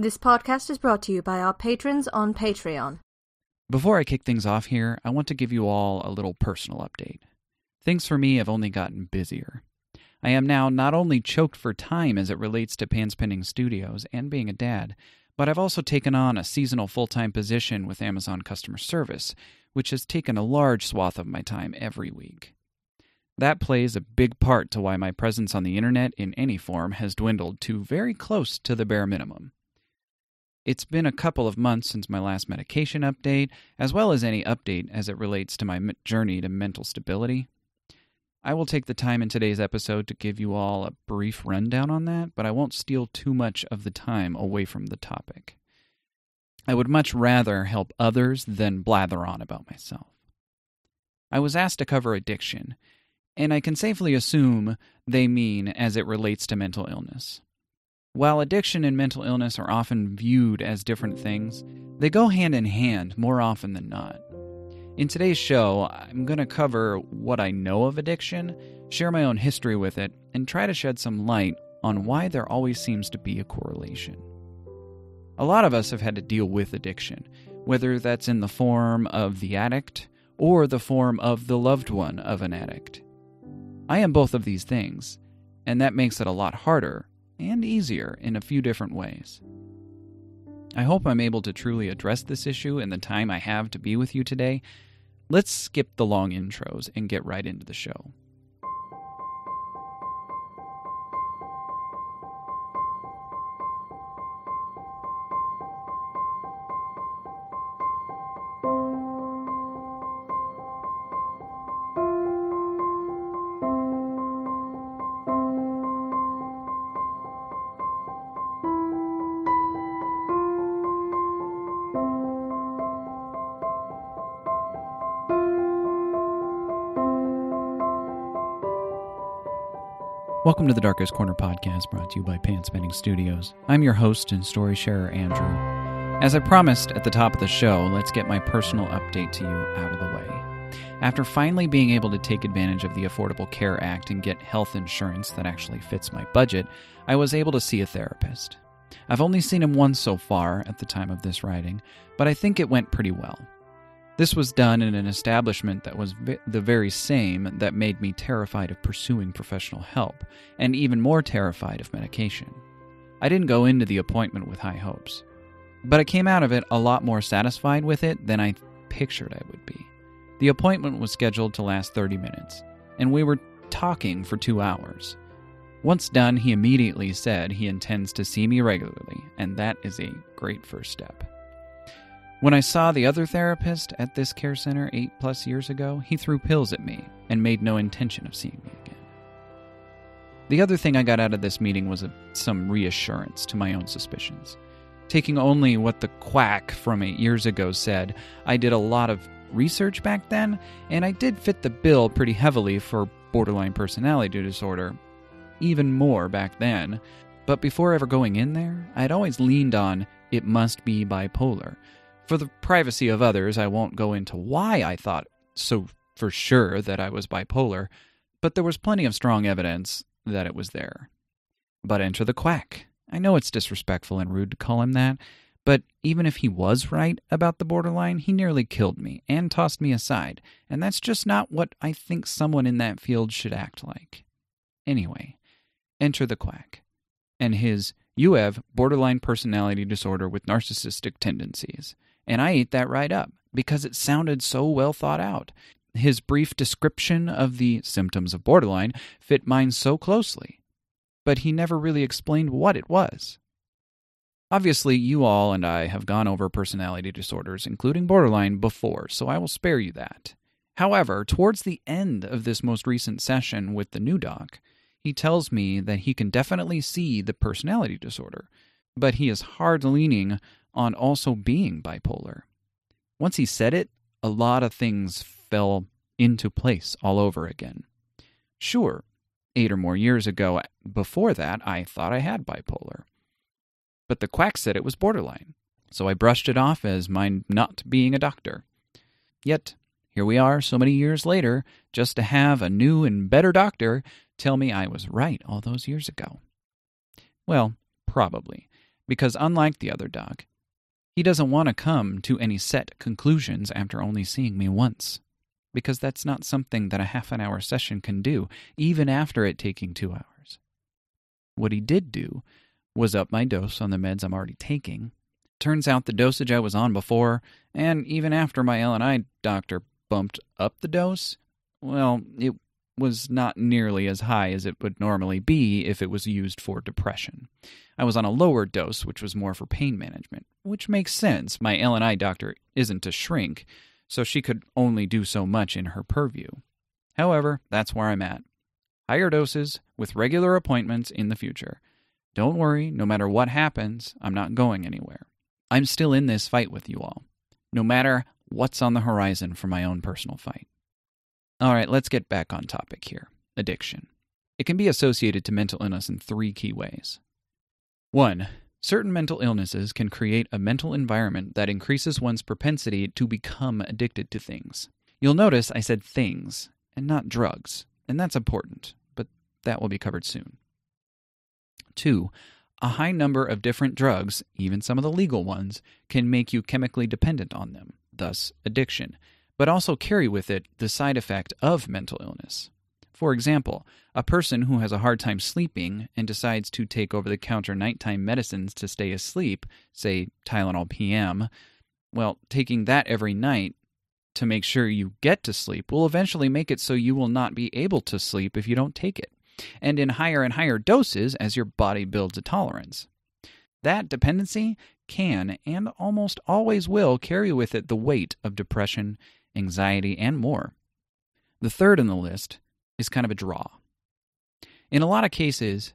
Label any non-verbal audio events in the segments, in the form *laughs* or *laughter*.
This podcast is brought to you by our patrons on Patreon. Before I kick things off here, I want to give you all a little personal update. Things for me have only gotten busier. I am now not only choked for time as it relates to Panspending Studios and being a dad, but I've also taken on a seasonal full time position with Amazon customer service, which has taken a large swath of my time every week. That plays a big part to why my presence on the internet in any form has dwindled to very close to the bare minimum. It's been a couple of months since my last medication update, as well as any update as it relates to my journey to mental stability. I will take the time in today's episode to give you all a brief rundown on that, but I won't steal too much of the time away from the topic. I would much rather help others than blather on about myself. I was asked to cover addiction, and I can safely assume they mean as it relates to mental illness. While addiction and mental illness are often viewed as different things, they go hand in hand more often than not. In today's show, I'm going to cover what I know of addiction, share my own history with it, and try to shed some light on why there always seems to be a correlation. A lot of us have had to deal with addiction, whether that's in the form of the addict or the form of the loved one of an addict. I am both of these things, and that makes it a lot harder and easier in a few different ways. I hope I'm able to truly address this issue in the time I have to be with you today. Let's skip the long intros and get right into the show. Welcome to the Darkest Corner podcast brought to you by Panspending Studios. I'm your host and story sharer, Andrew. As I promised at the top of the show, let's get my personal update to you out of the way. After finally being able to take advantage of the Affordable Care Act and get health insurance that actually fits my budget, I was able to see a therapist. I've only seen him once so far at the time of this writing, but I think it went pretty well. This was done in an establishment that was the very same that made me terrified of pursuing professional help, and even more terrified of medication. I didn't go into the appointment with high hopes, but I came out of it a lot more satisfied with it than I pictured I would be. The appointment was scheduled to last 30 minutes, and we were talking for two hours. Once done, he immediately said he intends to see me regularly, and that is a great first step. When I saw the other therapist at this care center eight plus years ago, he threw pills at me and made no intention of seeing me again. The other thing I got out of this meeting was a, some reassurance to my own suspicions. Taking only what the quack from eight years ago said, I did a lot of research back then, and I did fit the bill pretty heavily for borderline personality disorder, even more back then. But before ever going in there, I had always leaned on it must be bipolar for the privacy of others, I won't go into why I thought so for sure that I was bipolar, but there was plenty of strong evidence that it was there. But enter the quack. I know it's disrespectful and rude to call him that, but even if he was right about the borderline, he nearly killed me and tossed me aside, and that's just not what I think someone in that field should act like. Anyway, enter the quack. And his, you have borderline personality disorder with narcissistic tendencies. And I ate that right up because it sounded so well thought out. His brief description of the symptoms of borderline fit mine so closely, but he never really explained what it was. Obviously, you all and I have gone over personality disorders, including borderline, before, so I will spare you that. However, towards the end of this most recent session with the new doc, he tells me that he can definitely see the personality disorder, but he is hard leaning on also being bipolar. Once he said it, a lot of things fell into place all over again. Sure, eight or more years ago, uh, before that, I thought I had bipolar. But the quack said it was borderline, so I brushed it off as my not being a doctor. Yet, here we are so many years later, just to have a new and better doctor tell me I was right all those years ago. Well, probably Because unlike the other dog, he doesn't want to come to any set conclusions after only seeing me once. Because that's not something that a half an hour session can do, even after it taking two hours. What he did do was up my dose on the meds I'm already taking. Turns out the dosage I was on before, and even after my L&I doctor bumped up the dose, well, it was not nearly as high as it would normally be if it was used for depression. I was on a lower dose, which was more for pain management, which makes sense. My L&I doctor isn't a shrink, so she could only do so much in her purview. However, that's where I'm at. Higher doses with regular appointments in the future. Don't worry, no matter what happens, I'm not going anywhere. I'm still in this fight with you all, no matter what's on the horizon for my own personal fight. All right, let's get back on topic here addiction. It can be associated to mental illness in three key ways. One, certain mental illnesses can create a mental environment that increases one's propensity to become addicted to things. You'll notice I said things and not drugs, and that's important, but that will be covered soon. Two, a high number of different drugs, even some of the legal ones, can make you chemically dependent on them, thus addiction but also carry with it the side effect of mental illness. For example, a person who has a hard time sleeping and decides to take over the counter nighttime medicines to stay asleep, say Tylenol PM, well, taking that every night to make sure you get to sleep will eventually make it so you will not be able to sleep if you don't take it, and in higher and higher doses as your body builds a tolerance. That dependency can and almost always will carry with it the weight of depression anxiety, and more. The third in the list is kind of a draw. In a lot of cases,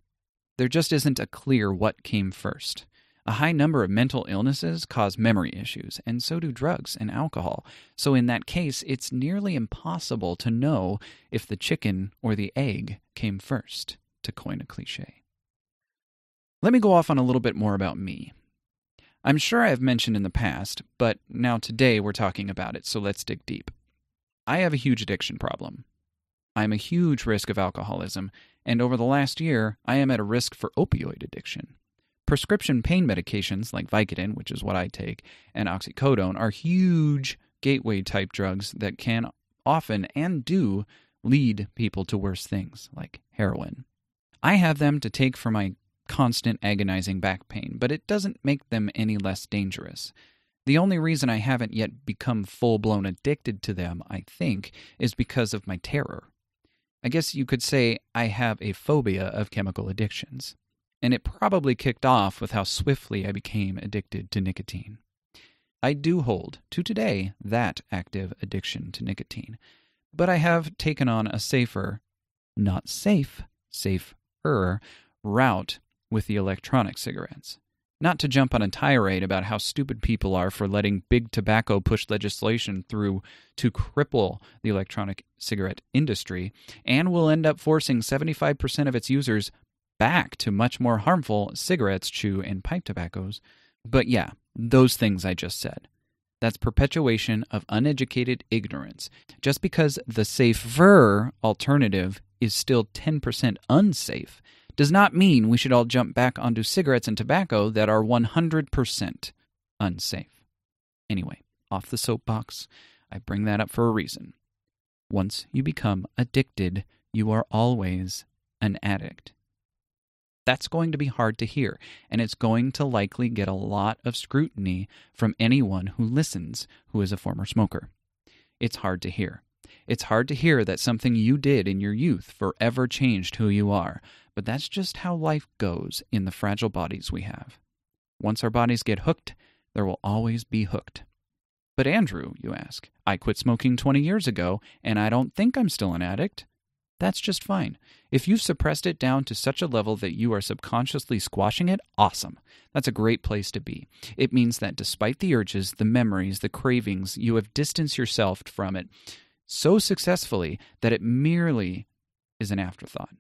there just isn't a clear what came first. A high number of mental illnesses cause memory issues, and so do drugs and alcohol. So, in that case, it's nearly impossible to know if the chicken or the egg came first, to coin a cliche. Let me go off on a little bit more about me. I'm sure I've mentioned in the past, but now today we're talking about it, so let's dig deep. I have a huge addiction problem. I am a huge risk of alcoholism, and over the last year, I am at a risk for opioid addiction. Prescription pain medications like Vicodin, which is what I take, and oxycodone are huge gateway type drugs that can often and do lead people to worse things like heroin. I have them to take for my constant agonizing back pain, but it doesn't make them any less dangerous. The only reason I haven't yet become full blown addicted to them, I think, is because of my terror. I guess you could say I have a phobia of chemical addictions. And it probably kicked off with how swiftly I became addicted to nicotine. I do hold, to today, that active addiction to nicotine. But I have taken on a safer, not safe, safer route with the electronic cigarettes. Not to jump on a tirade about how stupid people are for letting big tobacco push legislation through to cripple the electronic cigarette industry, and will end up forcing 75% of its users back to much more harmful cigarettes, chew, and pipe tobaccos. But yeah, those things I just said. That's perpetuation of uneducated ignorance. Just because the safer alternative is still 10% unsafe does not mean we should all jump back onto cigarettes and tobacco that are 100% unsafe. Anyway, off the soapbox, I bring that up for a reason. Once you become addicted, you are always an addict. That's going to be hard to hear, and it's going to likely get a lot of scrutiny from anyone who listens who is a former smoker. It's hard to hear. It's hard to hear that something you did in your youth forever changed who you are, but that's just how life goes in the fragile bodies we have. Once our bodies get hooked, there will always be hooked. But Andrew, you ask, I quit smoking 20 years ago, and I don't think I'm still an addict. That's just fine. If you've suppressed it down to such a level that you are subconsciously squashing it, awesome. That's a great place to be. It means that despite the urges, the memories, the cravings, you have distanced yourself from it so successfully that it merely is an afterthought.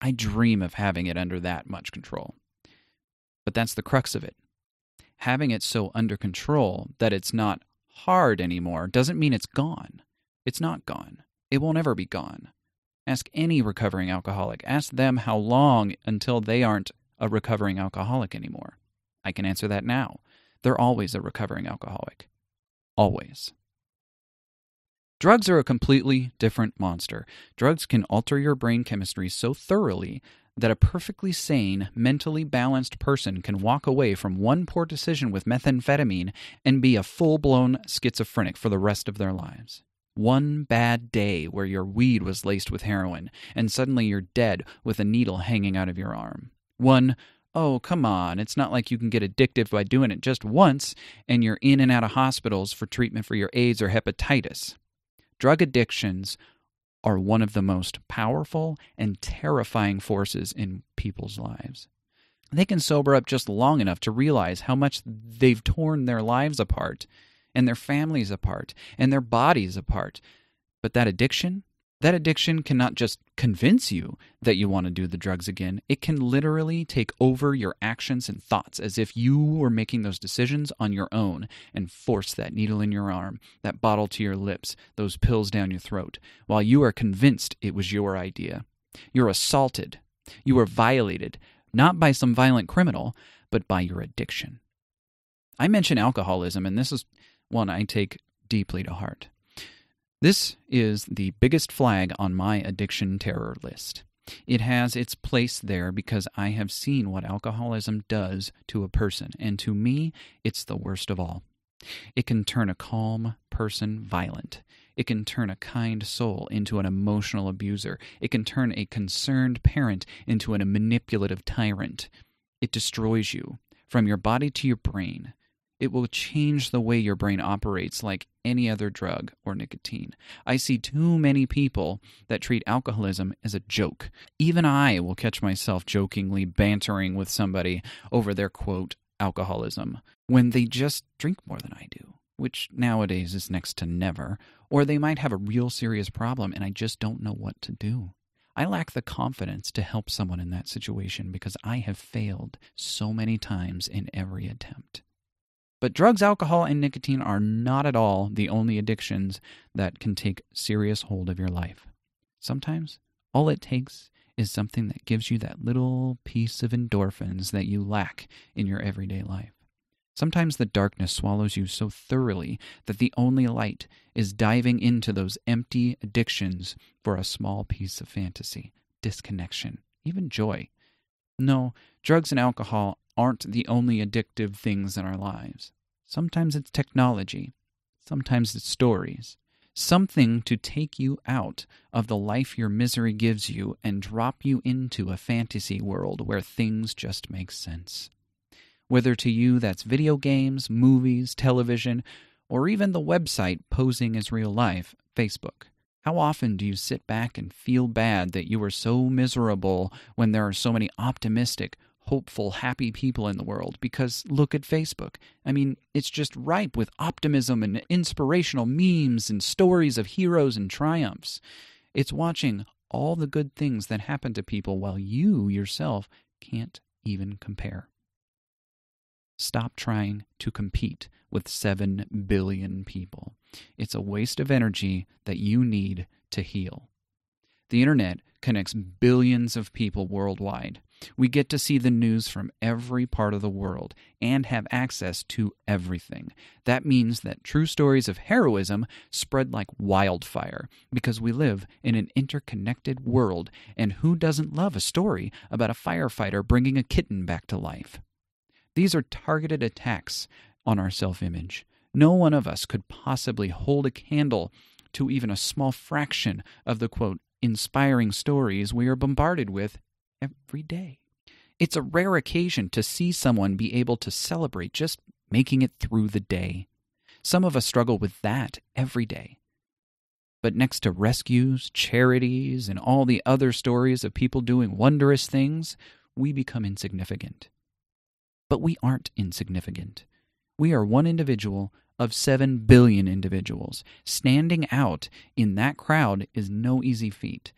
I dream of having it under that much control. But that's the crux of it. Having it so under control that it's not hard anymore doesn't mean it's gone. It's not gone. It won't ever be gone. Ask any recovering alcoholic. Ask them how long until they aren't a recovering alcoholic anymore. I can answer that now. They're always a recovering alcoholic. Always. Drugs are a completely different monster. Drugs can alter your brain chemistry so thoroughly that a perfectly sane, mentally balanced person can walk away from one poor decision with methamphetamine and be a full blown schizophrenic for the rest of their lives. One bad day where your weed was laced with heroin, and suddenly you're dead with a needle hanging out of your arm. One, oh, come on, it's not like you can get addictive by doing it just once, and you're in and out of hospitals for treatment for your AIDS or hepatitis. Drug addictions are one of the most powerful and terrifying forces in people's lives. They can sober up just long enough to realize how much they've torn their lives apart and their families apart and their bodies apart. But that addiction, that addiction cannot just convince you that you want to do the drugs again. It can literally take over your actions and thoughts as if you were making those decisions on your own and force that needle in your arm, that bottle to your lips, those pills down your throat, while you are convinced it was your idea. You're assaulted. You are violated, not by some violent criminal, but by your addiction. I mention alcoholism, and this is one I take deeply to heart. This is the biggest flag on my addiction terror list. It has its place there because I have seen what alcoholism does to a person, and to me, it's the worst of all. It can turn a calm person violent. It can turn a kind soul into an emotional abuser. It can turn a concerned parent into a manipulative tyrant. It destroys you, from your body to your brain. It will change the way your brain operates like any other drug or nicotine. I see too many people that treat alcoholism as a joke. Even I will catch myself jokingly bantering with somebody over their quote alcoholism when they just drink more than I do, which nowadays is next to never, or they might have a real serious problem and I just don't know what to do. I lack the confidence to help someone in that situation because I have failed so many times in every attempt. But drugs, alcohol, and nicotine are not at all the only addictions that can take serious hold of your life. Sometimes all it takes is something that gives you that little piece of endorphins that you lack in your everyday life. Sometimes the darkness swallows you so thoroughly that the only light is diving into those empty addictions for a small piece of fantasy, disconnection, even joy. No, drugs and alcohol aren't the only addictive things in our lives. Sometimes it's technology, sometimes it's stories. Something to take you out of the life your misery gives you and drop you into a fantasy world where things just make sense. Whether to you that's video games, movies, television, or even the website posing as real life, Facebook. How often do you sit back and feel bad that you are so miserable when there are so many optimistic, hopeful, happy people in the world because look at Facebook. I mean, it's just ripe with optimism and inspirational memes and stories of heroes and triumphs. It's watching all the good things that happen to people while you yourself can't even compare. Stop trying to compete with 7 billion people. It's a waste of energy that you need to heal. The internet connects billions of people worldwide. We get to see the news from every part of the world and have access to everything. That means that true stories of heroism spread like wildfire because we live in an interconnected world, and who doesn't love a story about a firefighter bringing a kitten back to life? These are targeted attacks on our self image. No one of us could possibly hold a candle to even a small fraction of the quote inspiring stories we are bombarded with every day. It's a rare occasion to see someone be able to celebrate just making it through the day. Some of us struggle with that every day. But next to rescues, charities, and all the other stories of people doing wondrous things, we become insignificant. But we aren't insignificant. We are one individual of 7 billion individuals. Standing out in that crowd is no easy feat.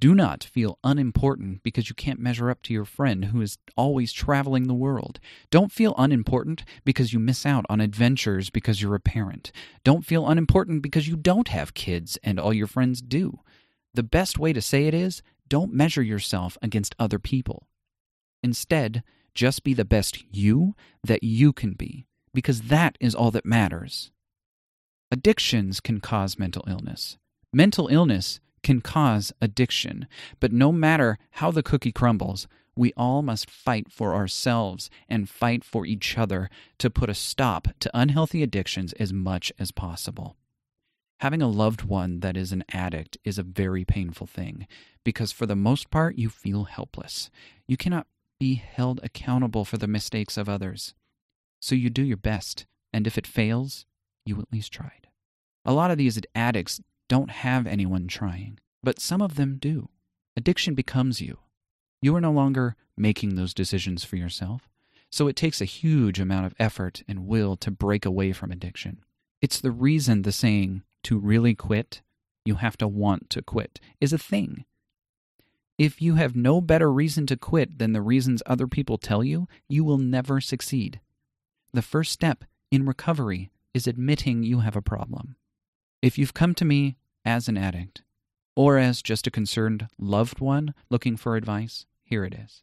Do not feel unimportant because you can't measure up to your friend who is always traveling the world. Don't feel unimportant because you miss out on adventures because you're a parent. Don't feel unimportant because you don't have kids and all your friends do. The best way to say it is don't measure yourself against other people. Instead, Just be the best you that you can be, because that is all that matters. Addictions can cause mental illness. Mental illness can cause addiction, but no matter how the cookie crumbles, we all must fight for ourselves and fight for each other to put a stop to unhealthy addictions as much as possible. Having a loved one that is an addict is a very painful thing because, for the most part, you feel helpless. You cannot be held accountable for the mistakes of others. So you do your best, and if it fails, you at least tried. A lot of these addicts don't have anyone trying, but some of them do. Addiction becomes you. You are no longer making those decisions for yourself, so it takes a huge amount of effort and will to break away from addiction. It's the reason the saying, to really quit, you have to want to quit, is a thing. If you have no better reason to quit than the reasons other people tell you, you will never succeed. The first step in recovery is admitting you have a problem. If you've come to me as an addict, or as just a concerned loved one looking for advice, here it is.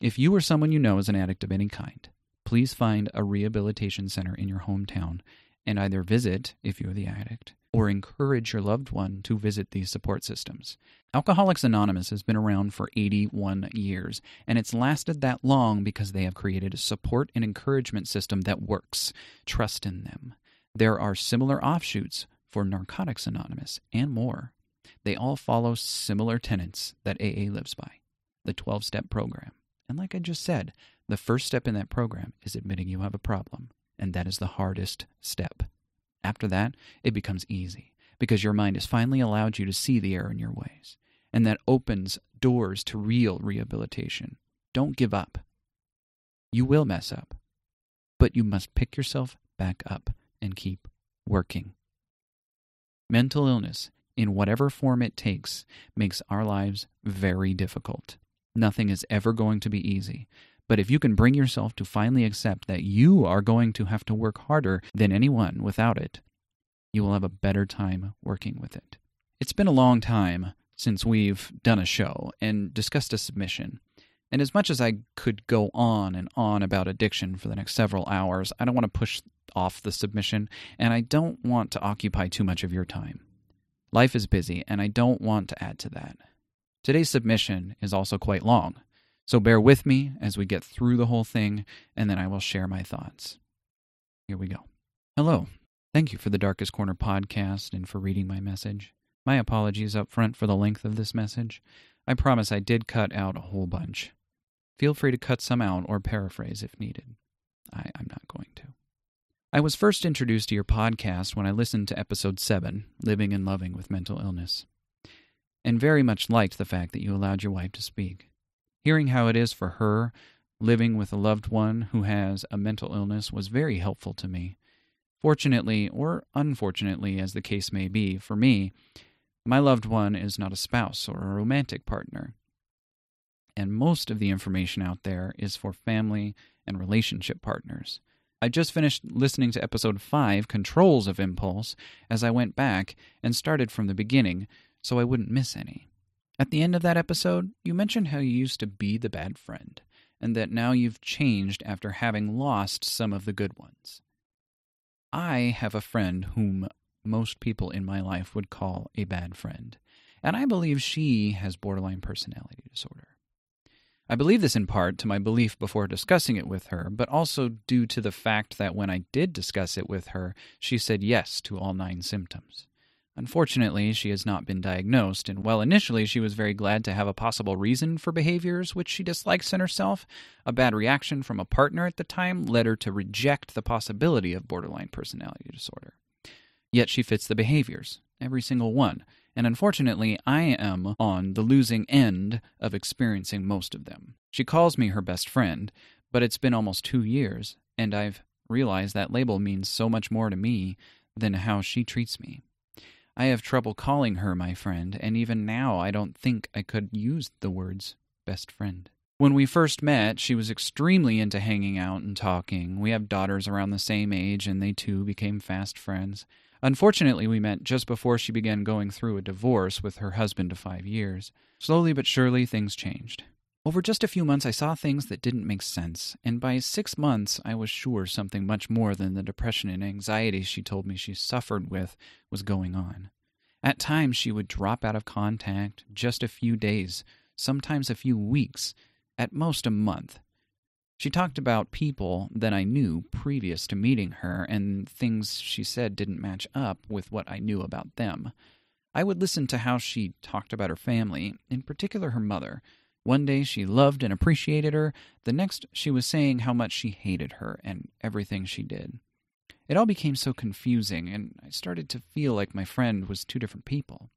If you or someone you know is an addict of any kind, please find a rehabilitation center in your hometown and either visit, if you're the addict, or encourage your loved one to visit these support systems. Alcoholics Anonymous has been around for 81 years, and it's lasted that long because they have created a support and encouragement system that works. Trust in them. There are similar offshoots for Narcotics Anonymous and more. They all follow similar tenets that AA lives by the 12 step program. And like I just said, the first step in that program is admitting you have a problem, and that is the hardest step. After that, it becomes easy because your mind has finally allowed you to see the error in your ways, and that opens doors to real rehabilitation. Don't give up. You will mess up, but you must pick yourself back up and keep working. Mental illness in whatever form it takes, makes our lives very difficult. Nothing is ever going to be easy. But if you can bring yourself to finally accept that you are going to have to work harder than anyone without it, you will have a better time working with it. It's been a long time since we've done a show and discussed a submission. And as much as I could go on and on about addiction for the next several hours, I don't want to push off the submission, and I don't want to occupy too much of your time. Life is busy, and I don't want to add to that. Today's submission is also quite long, so bear with me as we get through the whole thing, and then I will share my thoughts. Here we go. Hello. Thank you for the Darkest Corner podcast and for reading my message. My apologies up front for the length of this message. I promise I did cut out a whole bunch. Feel free to cut some out or paraphrase if needed. I, am not going to. I was first introduced to your podcast when I listened to episode 7, Living and Loving with Mental Illness, and very much liked the fact that you allowed your wife to speak. Hearing how it is for her living with a loved one who has a mental illness was very helpful to me. Fortunately, or unfortunately, as the case may be, for me, my loved one is not a spouse or a romantic partner. And most of the information out there is for family and relationship partners. I just finished listening to episode 5, Controls of Impulse, as I went back and started from the beginning so I wouldn't miss any. At the end of that episode, you mentioned how you used to be the bad friend, and that now you've changed after having lost some of the good ones. I have a friend whom most people in my life would call a bad friend, and I believe she has borderline personality disorder. I believe this in part to my belief before discussing it with her, but also due to the fact that when I did discuss it with her, she said yes to all nine symptoms. Unfortunately, she has not been diagnosed, and while initially she was very glad to have a possible reason for behaviors which she dislikes in herself, a bad reaction from a partner at the time led her to reject the possibility of borderline personality disorder. Yet she fits the behaviors, every single one, and unfortunately, I am on the losing end of experiencing most of them. She calls me her best friend, but it's been almost two years, and I've realized that label means so much more to me than how she treats me. I have trouble calling her my friend, and even now I don't think I could use the words best friend. When we first met, she was extremely into hanging out and talking. We have daughters around the same age, and they too became fast friends. Unfortunately, we met just before she began going through a divorce with her husband of five years. Slowly but surely, things changed. Over just a few months, I saw things that didn't make sense, and by six months, I was sure something much more than the depression and anxiety she told me she suffered with was going on. At times, she would drop out of contact just a few days, sometimes a few weeks, at most a month. She talked about people that I knew previous to meeting her, and things she said didn't match up with what I knew about them. I would listen to how she talked about her family, in particular her mother one day she loved and appreciated her, the next she was saying how much she hated her and everything she did. It all became so confusing, and I started to feel like my friend was two different people.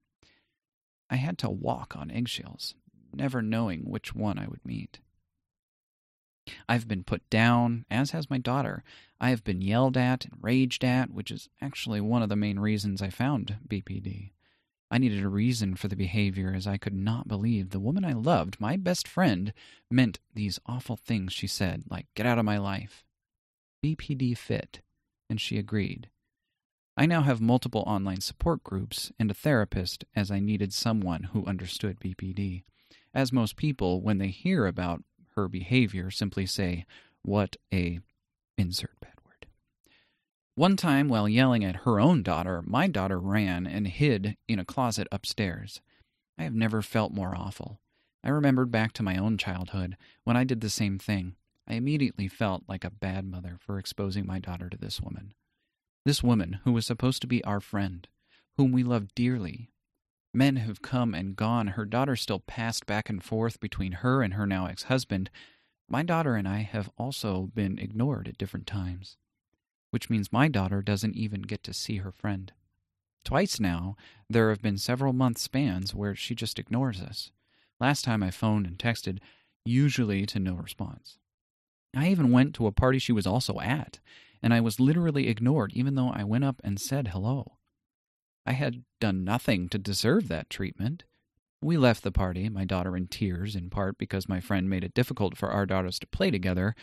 I had to walk on eggshells, never knowing which one I would meet. I've been put down, as has my daughter. I have been yelled at and raged at, which is actually one of the main reasons I found BPD. I needed a reason for the behavior, as I could not believe the woman I loved, my best friend, meant these awful things she said, like, get out of my life. BPD fit, and she agreed. I now have multiple online support groups and a therapist, as I needed someone who understood BPD. As most people, when they hear about her behavior, simply say, What a insert bad word. one time, while yelling at her own daughter, my daughter ran and hid in a closet upstairs. I have never felt more awful. I remembered back to my own childhood when I did the same thing. I immediately felt like a bad mother for exposing my daughter to this woman. This woman, who was supposed to be our friend, whom we loved dearly. Men have come and gone. Her daughter still passed back and forth between her and her now ex husband. My daughter and I have also been ignored at different times which means my daughter doesn't even get to see her friend. Twice now, there have been several month spans where she just ignores us. Last time I phoned and texted, usually to no response. I even went to a party she was also at, and I was literally ignored even though I went up and said hello. I had done nothing to deserve that treatment. We left the party, my daughter in tears, in part because my friend made it difficult for our daughters to play together.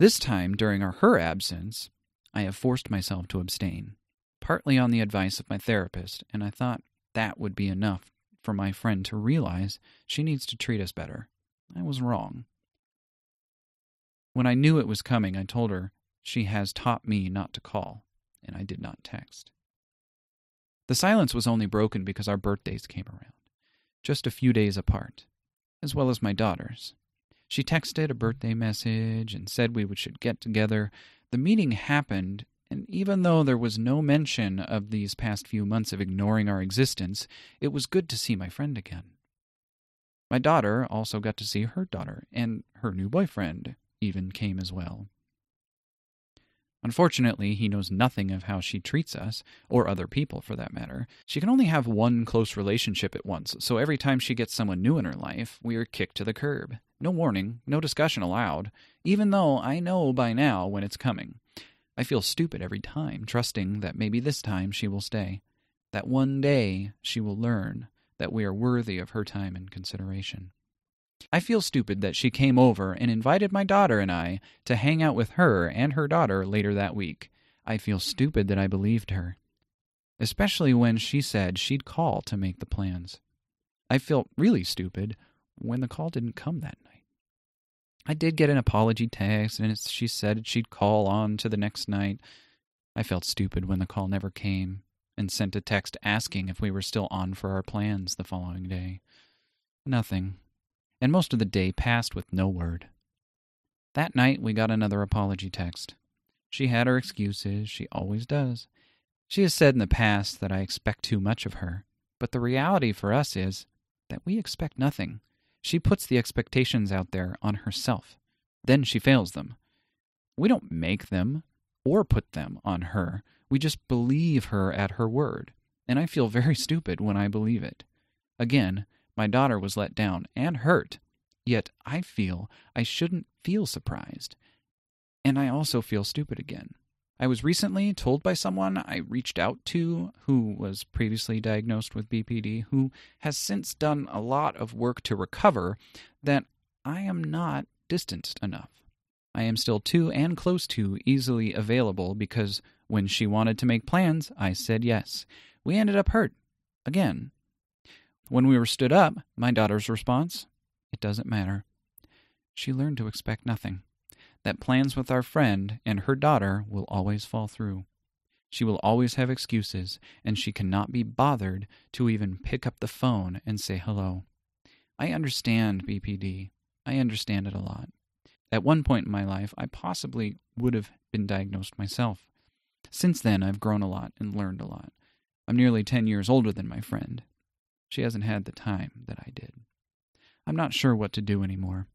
This time, during her absence, I have forced myself to abstain, partly on the advice of my therapist, and I thought that would be enough for my friend to realize she needs to treat us better. I was wrong. When I knew it was coming, I told her she has taught me not to call, and I did not text. The silence was only broken because our birthdays came around, just a few days apart, as well as my daughter's. She texted a birthday message and said we should get together the meeting happened, and even though there was no mention of these past few months of ignoring our existence, it was good to see my friend again. My daughter also got to see her daughter, and her new boyfriend even came as well. Unfortunately, he knows nothing of how she treats us, or other people for that matter. She can only have one close relationship at once, so every time she gets someone new in her life, we are kicked to the curb. No warning, no discussion allowed, even though I know by now when it's coming. I feel stupid every time, trusting that maybe this time she will stay. That one day she will learn that we are worthy of her time and consideration. I feel stupid that she came over and invited my daughter and I to hang out with her and her daughter later that week. I feel stupid that I believed her, especially when she said she'd call to make the plans. I felt really stupid when the call didn't come that night. I did get an apology text, and she said she'd call on to the next night. I felt stupid when the call never came and sent a text asking if we were still on for our plans the following day. Nothing and most of the day passed with no word. That night we got another apology text. She had her excuses, she always does. She has said in the past that I expect too much of her, but the reality for us is that we expect nothing. She puts the expectations out there on herself. Then she fails them. We don't make them or put them on her. We just believe her at her word. And I feel very *laughs* stupid when I believe it. Again, my daughter was let down and hurt, yet I feel I shouldn't feel surprised. And I also feel stupid again. I was recently told by someone I reached out to who was previously diagnosed with BPD, who has since done a lot of work to recover, that I am not distanced enough. I am still too and close to easily available because when she wanted to make plans, I said yes. We ended up hurt. Again, when we were stood up, my daughter's response It doesn't matter. She learned to expect nothing. That plans with our friend and her daughter will always fall through. She will always have excuses, and she cannot be bothered to even pick up the phone and say hello. I understand BPD. I understand it a lot. At one point in my life, I possibly would have been diagnosed myself. Since then, I've grown a lot and learned a lot. I'm nearly 10 years older than my friend. She hasn't had the time that I did. I'm not sure what to do anymore.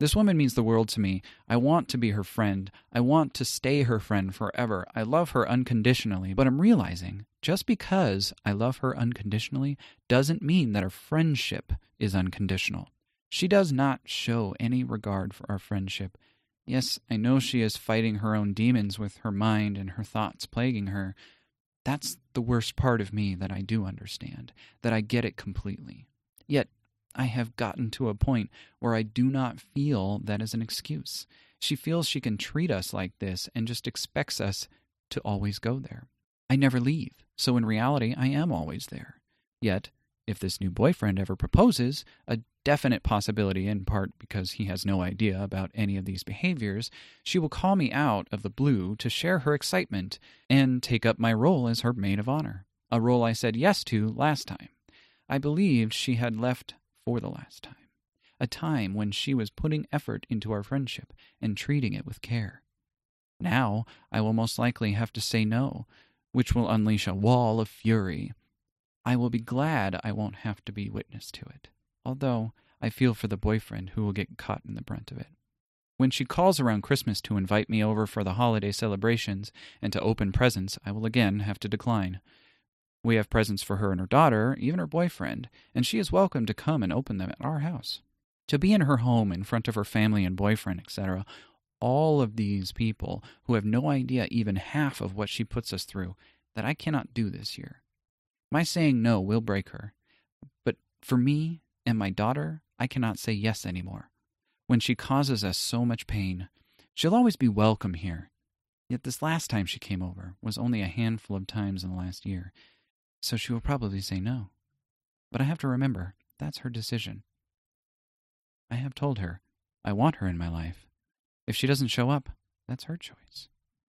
This woman means the world to me. I want to be her friend. I want to stay her friend forever. I love her unconditionally, but I'm realizing just because I love her unconditionally doesn't mean that our friendship is unconditional. She does not show any regard for our friendship. Yes, I know she is fighting her own demons with her mind and her thoughts plaguing her. That's the worst part of me that I do understand, that I get it completely. Yet I have gotten to a point where I do not feel that is an excuse. She feels she can treat us like this and just expects us to always go there. I never leave, so in reality, I am always there. Yet, if this new boyfriend ever proposes, a definite possibility in part because he has no idea about any of these behaviors, she will call me out of the blue to share her excitement and take up my role as her maid of honor, a role I said yes to last time. I believed she had left for the last time, a time when she was putting effort into our friendship and treating it with care. Now I will most likely have to say no, which will unleash a wall of fury. I will be glad I won't have to be witness to it, although I feel for the boyfriend who will get caught in the brunt of it. When she calls around Christmas to invite me over for the holiday celebrations and to open presents, I will again have to decline. We have presents for her and her daughter, even her boyfriend, and she is welcome to come and open them at our house. To be in her home in front of her family and boyfriend, etc., all of these people who have no idea even half of what she puts us through, that I cannot do this year. My saying no will break her. But for me and my daughter, I cannot say yes anymore. When she causes us so much pain, she'll always be welcome here. Yet this last time she came over was only a handful of times in the last year, so she will probably say no. But I have to remember, that's her decision. I have told her I want her in my life. If she doesn't show up, that's her choice.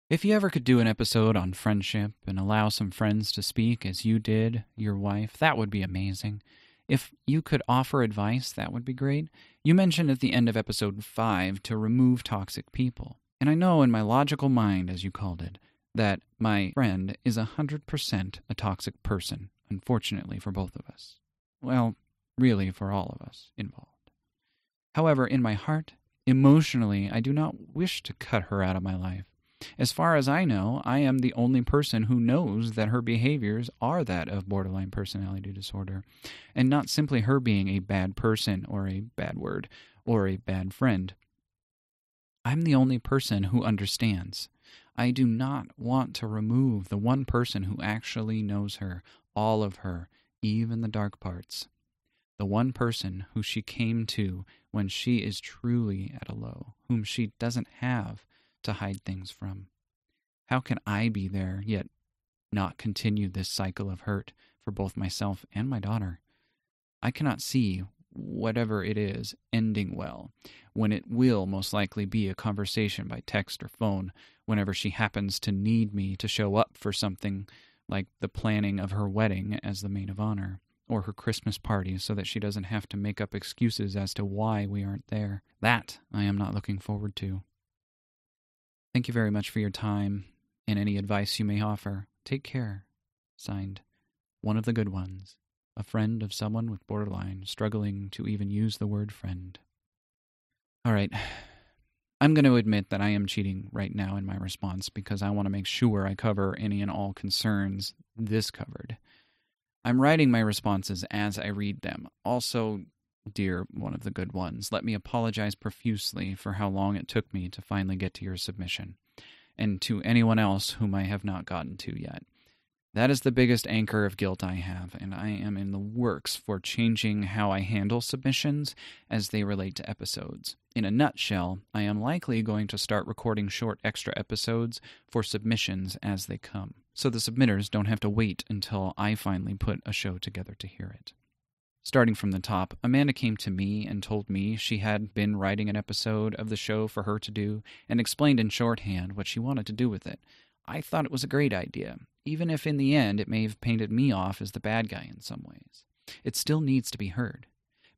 If you ever could do an episode on friendship and allow some friends to speak as you did your wife, that would be amazing. If you could offer advice, that would be great. You mentioned at the end of episode 5 to remove toxic people. And I know in my logical mind, as you called it, that my friend is a 100% a toxic person, unfortunately for both of us. Well, really for all of us involved. However, in my heart, emotionally, I do not wish to cut her out of my life. As far as I know, I am the only person who knows that her behaviors are that of borderline personality disorder, and not simply her being a bad person or a bad word or a bad friend. I'm the only person who understands. I do not want to remove the one person who actually knows her, all of her, even the dark parts. The one person who she came to when she is truly at a low, whom she doesn't have to hide things from. How can I be there, yet not continue this cycle of hurt for both myself and my daughter? I cannot see whatever it is ending well, when it will most likely be a conversation by text or phone whenever she happens to need me to show up for something like the planning of her wedding as the maid of honor or her Christmas party so that she doesn't have to make up excuses as to why we aren't there. That I am not looking forward to. Thank you very much for your time and any advice you may offer. Take care. Signed, one of the good ones a friend of someone with borderline, struggling to even use the word friend. All right. I'm going to admit that I am cheating right now in my response because I want to make sure I cover any and all concerns this covered. I'm writing my responses as I read them. Also, dear one of the good ones, let me apologize profusely for how long it took me to finally get to your submission, and to anyone else whom I have not gotten to yet. That is the biggest anchor of guilt I have, and I am in the works for changing how I handle submissions as they relate to episodes. In a nutshell, I am likely going to start recording short extra episodes for submissions as they come, so the submitters don't have to wait until I finally put a show together to hear it. Starting from the top, Amanda came to me and told me she had been writing an episode of the show for her to do and explained in shorthand what she wanted to do with it. I thought it was a great idea, even if in the end it may have painted me off as the bad guy in some ways. It still needs to be heard.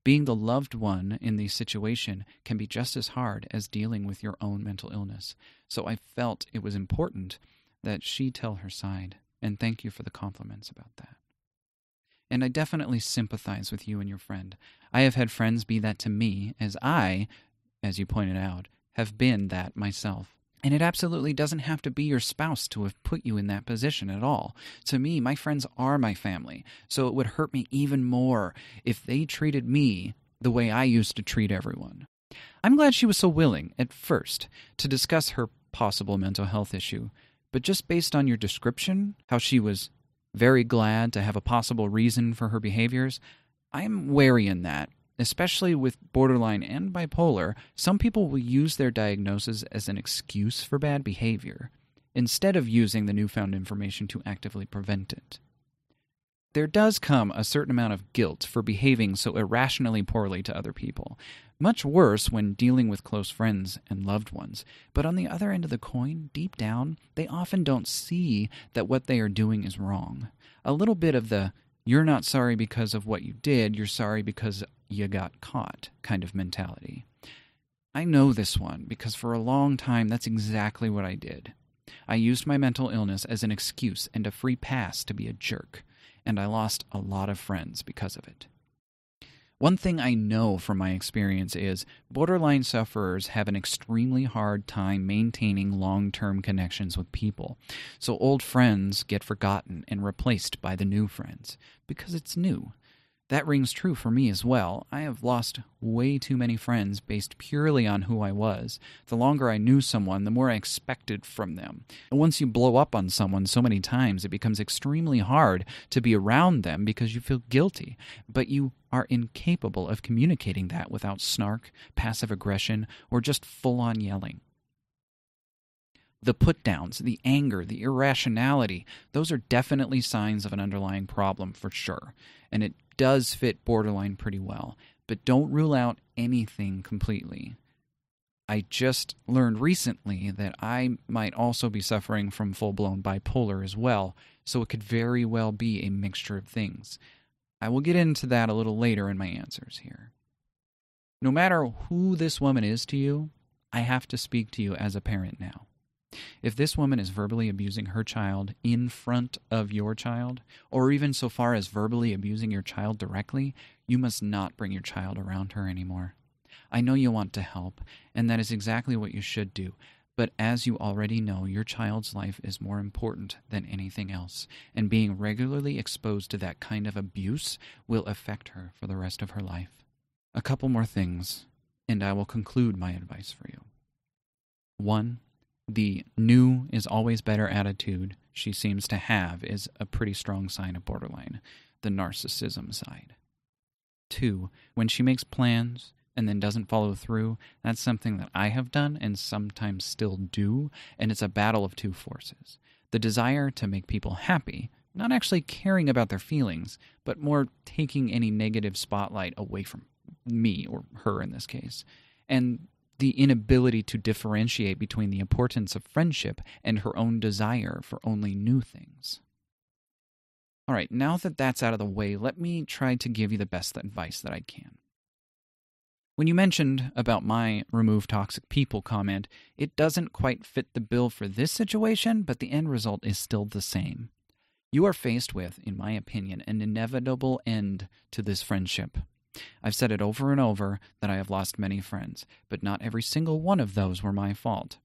Being the loved one in the situation can be just as hard as dealing with your own mental illness, so I felt it was important that she tell her side, and thank you for the compliments about that. And I definitely sympathize with you and your friend. I have had friends be that to me, as I, as you pointed out, have been that myself. And it absolutely doesn't have to be your spouse to have put you in that position at all. To me, my friends are my family, so it would hurt me even more if they treated me the way I used to treat everyone. I'm glad she was so willing, at first, to discuss her possible mental health issue, but just based on your description, how she was very glad to have a possible reason for her behaviors, I'm wary in that especially with borderline and bipolar, some people will use their diagnosis as an excuse for bad behavior, instead of using the newfound information to actively prevent it. There does come a certain amount of guilt for behaving so irrationally poorly to other people, much worse when dealing with close friends and loved ones. But on the other end of the coin, deep down, they often don't see that what they are doing is wrong. A little bit of the you're not sorry because of what you did, you're sorry because you got caught kind of mentality. I know this one because for a long time that's exactly what I did. I used my mental illness as an excuse and a free pass to be a jerk, and I lost a lot of friends because of it. One thing I know from my experience is borderline sufferers have an extremely hard time maintaining long term connections with people. So old friends get forgotten and replaced by the new friends because it's new. That rings true for me as well. I have lost way too many friends based purely on who I was. The longer I knew someone, the more I expected from them. And once you blow up on someone so many times, it becomes extremely hard to be around them because you feel guilty. But you are incapable of communicating that without snark, passive aggression, or just full on yelling the put downs, the anger, the irrationality, those are definitely signs of an underlying problem for sure. And it does fit borderline pretty well. But don't rule out anything completely. I just learned recently that I might also be suffering from full blown bipolar as well, so it could very well be a mixture of things. I will get into that a little later in my answers here. No matter who this woman is to you, I have to speak to you as a parent now. If this woman is verbally abusing her child in front of your child, or even so far as verbally abusing your child directly, you must not bring your child around her anymore. I know you want to help, and that is exactly what you should do. But as you already know, your child's life is more important than anything else, and being regularly exposed to that kind of abuse will affect her for the rest of her life. A couple more things, and I will conclude my advice for you. One, the new is always better attitude she seems to have is a pretty strong sign of borderline, the narcissism side. Two, when she makes plans and then doesn't follow through, that's something that I have done and sometimes still do, and it's a battle of two forces. The desire to make people happy, not actually caring about their feelings, but more taking any negative spotlight away from me or her in this case. And the inability to differentiate between the importance of friendship and her own desire for only new things. All right, now that that's out of the way, let me try to give you the best advice that I can. When you mentioned about my remove toxic people comment, it doesn't quite fit the bill for this situation, but the end result is still the same. You are faced with, in my opinion, an inevitable end to this friendship. I've said it over and over that I have lost many friends, but not every single one of those were my fault.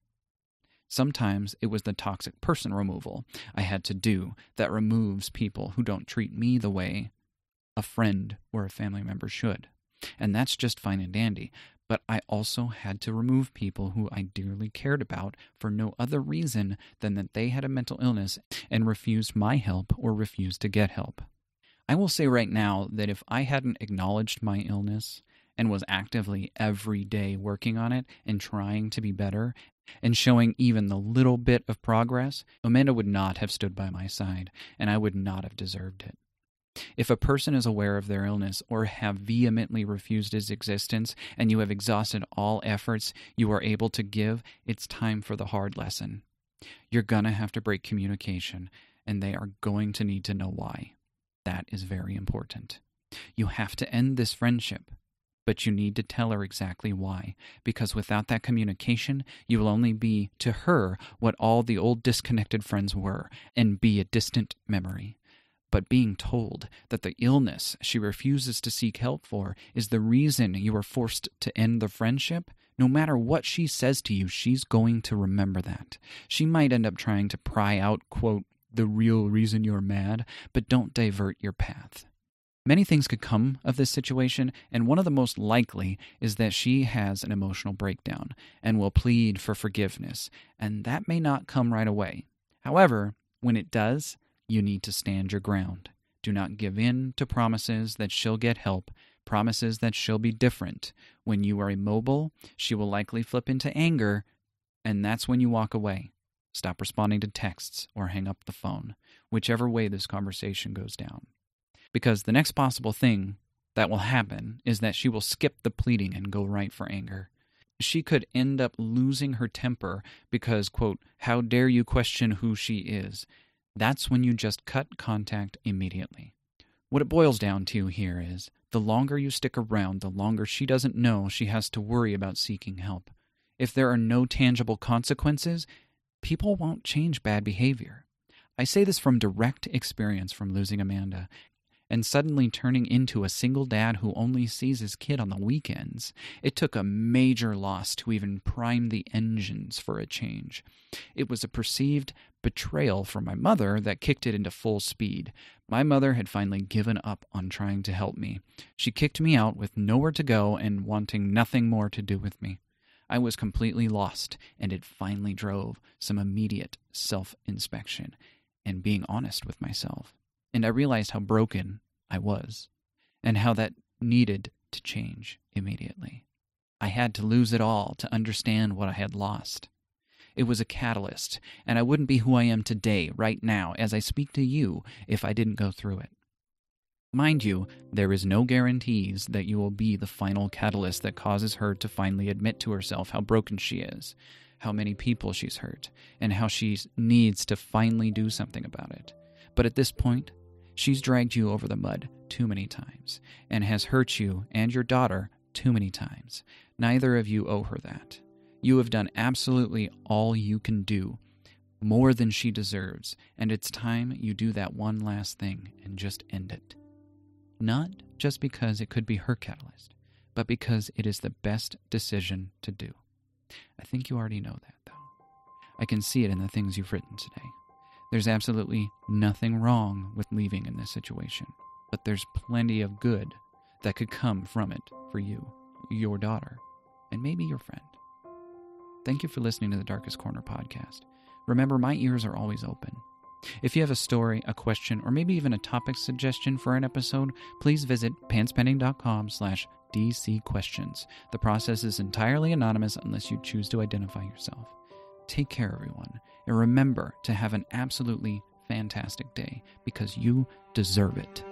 Sometimes it was the toxic person removal I had to do that removes people who don't treat me the way a friend or a family member should. And that's just fine and dandy. But I also had to remove people who I dearly cared about for no other reason than that they had a mental illness and refused my help or refused to get help. I will say right now that if I hadn't acknowledged my illness and was actively every day working on it and trying to be better and showing even the little bit of progress, Amanda would not have stood by my side and I would not have deserved it. If a person is aware of their illness or have vehemently refused its existence and you have exhausted all efforts you are able to give, it's time for the hard lesson. You're going to have to break communication, and they are going to need to know why. That is very important. You have to end this friendship, but you need to tell her exactly why, because without that communication, you will only be to her what all the old disconnected friends were and be a distant memory. But being told that the illness she refuses to seek help for is the reason you are forced to end the friendship, no matter what she says to you, she's going to remember that. She might end up trying to pry out, quote, the real reason you're mad, but don't divert your path. Many things could come of this situation, and one of the most likely is that she has an emotional breakdown and will plead for forgiveness, and that may not come right away. However, when it does, you need to stand your ground. Do not give in to promises that she'll get help, promises that she'll be different. When you are immobile, she will likely flip into anger, and that's when you walk away. Stop responding to texts or hang up the phone, whichever way this conversation goes down. Because the next possible thing that will happen is that she will skip the pleading and go right for anger. She could end up losing her temper because, quote, how dare you question who she is? That's when you just cut contact immediately. What it boils down to here is the longer you stick around, the longer she doesn't know she has to worry about seeking help. If there are no tangible consequences, people won't change bad behavior. I say this from direct experience from losing Amanda and suddenly turning into a single dad who only sees his kid on the weekends. It took a major loss to even prime the engines for a change. It was a perceived betrayal from my mother that kicked it into full speed. My mother had finally given up on trying to help me. She kicked me out with nowhere to go and wanting nothing more to do with me. I was completely lost, and it finally drove some immediate self inspection and being honest with myself. And I realized how broken I was, and how that needed to change immediately. I had to lose it all to understand what I had lost. It was a catalyst, and I wouldn't be who I am today, right now, as I speak to you, if I didn't go through it. Mind you, there is no guarantees that you will be the final catalyst that causes her to finally admit to herself how broken she is, how many people she's hurt, and how she needs to finally do something about it. But at this point, she's dragged you over the mud too many times and has hurt you and your daughter too many times. Neither of you owe her that. You have done absolutely all you can do, more than she deserves, and it's time you do that one last thing and just end it. Not just because it could be her catalyst, but because it is the best decision to do. I think you already know that, though. I can see it in the things you've written today. There's absolutely nothing wrong with leaving in this situation, but there's plenty of good that could come from it for you, your daughter, and maybe your friend. Thank you for listening to the Darkest Corner podcast. Remember, my ears are always open. If you have a story, a question, or maybe even a topic suggestion for an episode, please visit pantspending.com slash dcquestions. The process is entirely anonymous unless you choose to identify yourself. Take care, everyone, and remember to have an absolutely fantastic day because you deserve it.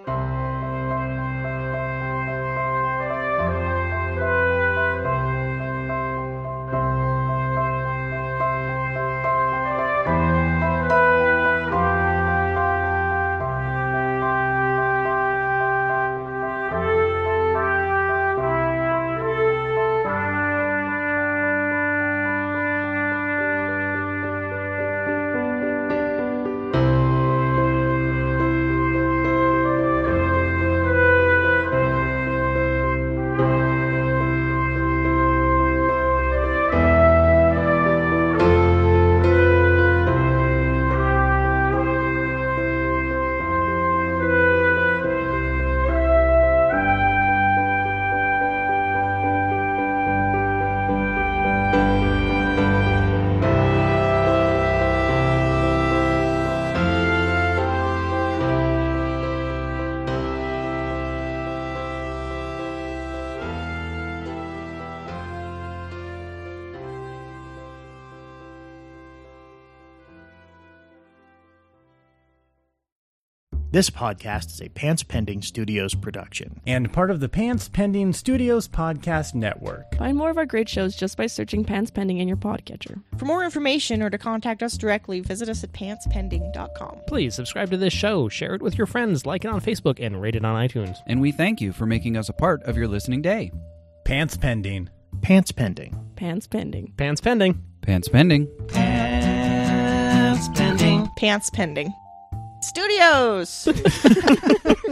This podcast is a Pants Pending Studios production. and part of the Pants Pending Studios Podcast Network. Find more of our great shows just by searching Pants Pending in your podcatcher. For more information or to contact us directly, visit us at pantspending.com. Please subscribe to this show, share it with your friends, like it on Facebook, and rate it on iTunes. And we thank you for making us a part of your listening day. Pants Pending. Pants Pending. Pants Pending. Pants pending. Pants pending. Pants Pending Studios! *laughs*